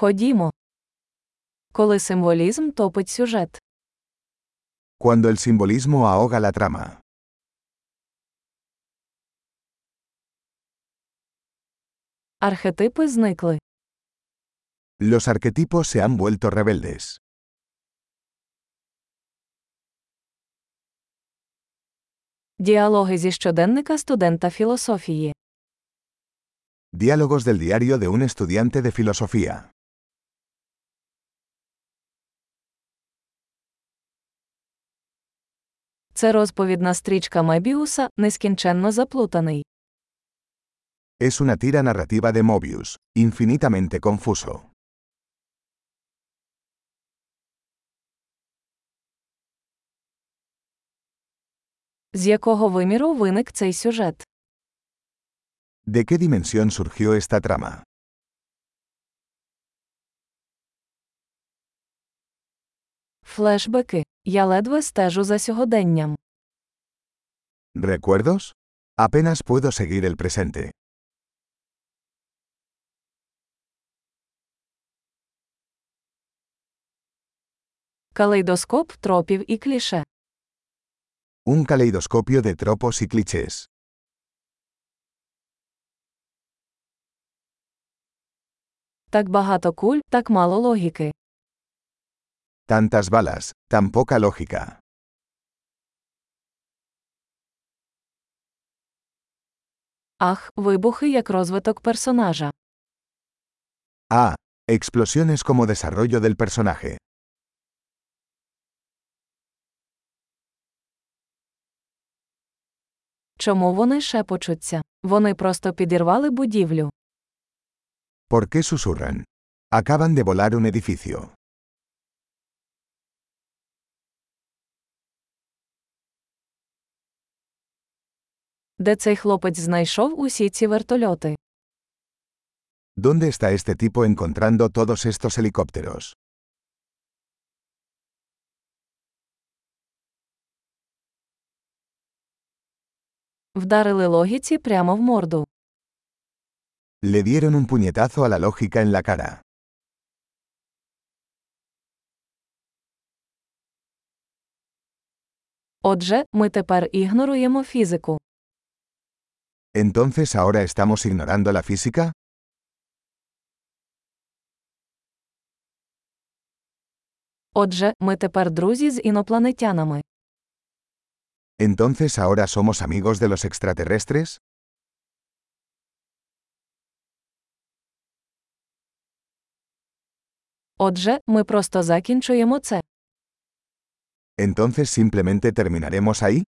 Ходімо. Коли символізм топить сюжет. Cuando el simbolismo ahoga la trama. Архетипи зникли. Los arquetipos se han vuelto rebeldes. Діалоги зі щоденника студента філософії. Diálogos del diario de un estudiante de filosofía. Це розповідна стрічка Мебіуса, нескінченно заплутаний. Es una tira narrativa de Mobius, infinitamente confuso. З якого виміру виник цей сюжет? ¿De qué dimensión surgió esta trama? Флешбеки. Я ледве стежу за сьогоденням. ¿Recuerdos? Apenas puedo seguir el presente. Калейдоскоп тропів і кліше. Un caleidoscopio de tropos y clichés. Так багато куль, так мало логіки. Tantas balas, tan poca lógica. Ах, вибухи як розвиток персонажа. Ah, explosiones como desarrollo del personaje. Чому вони шепочуться? Вони просто підірвали будівлю. ¿Por qué susurran? Acaban de volar un edificio. Де цей хлопець знайшов усі ці вертольоти? ¿Dónde está este tipo encontrando todos estos helicópteros? Вдарили логіці прямо в морду. Le dieron un puñetazo a la lógica en la cara. Отже, ми тепер ігноруємо фізику. ¿Entonces ahora estamos ignorando la física? Отже, ми тепер друзі з інопланетянами. ¿Entonces ahora somos amigos de los extraterrestres? Отже, ми просто закінчуємо це. ¿Entonces simplemente terminaremos ahí?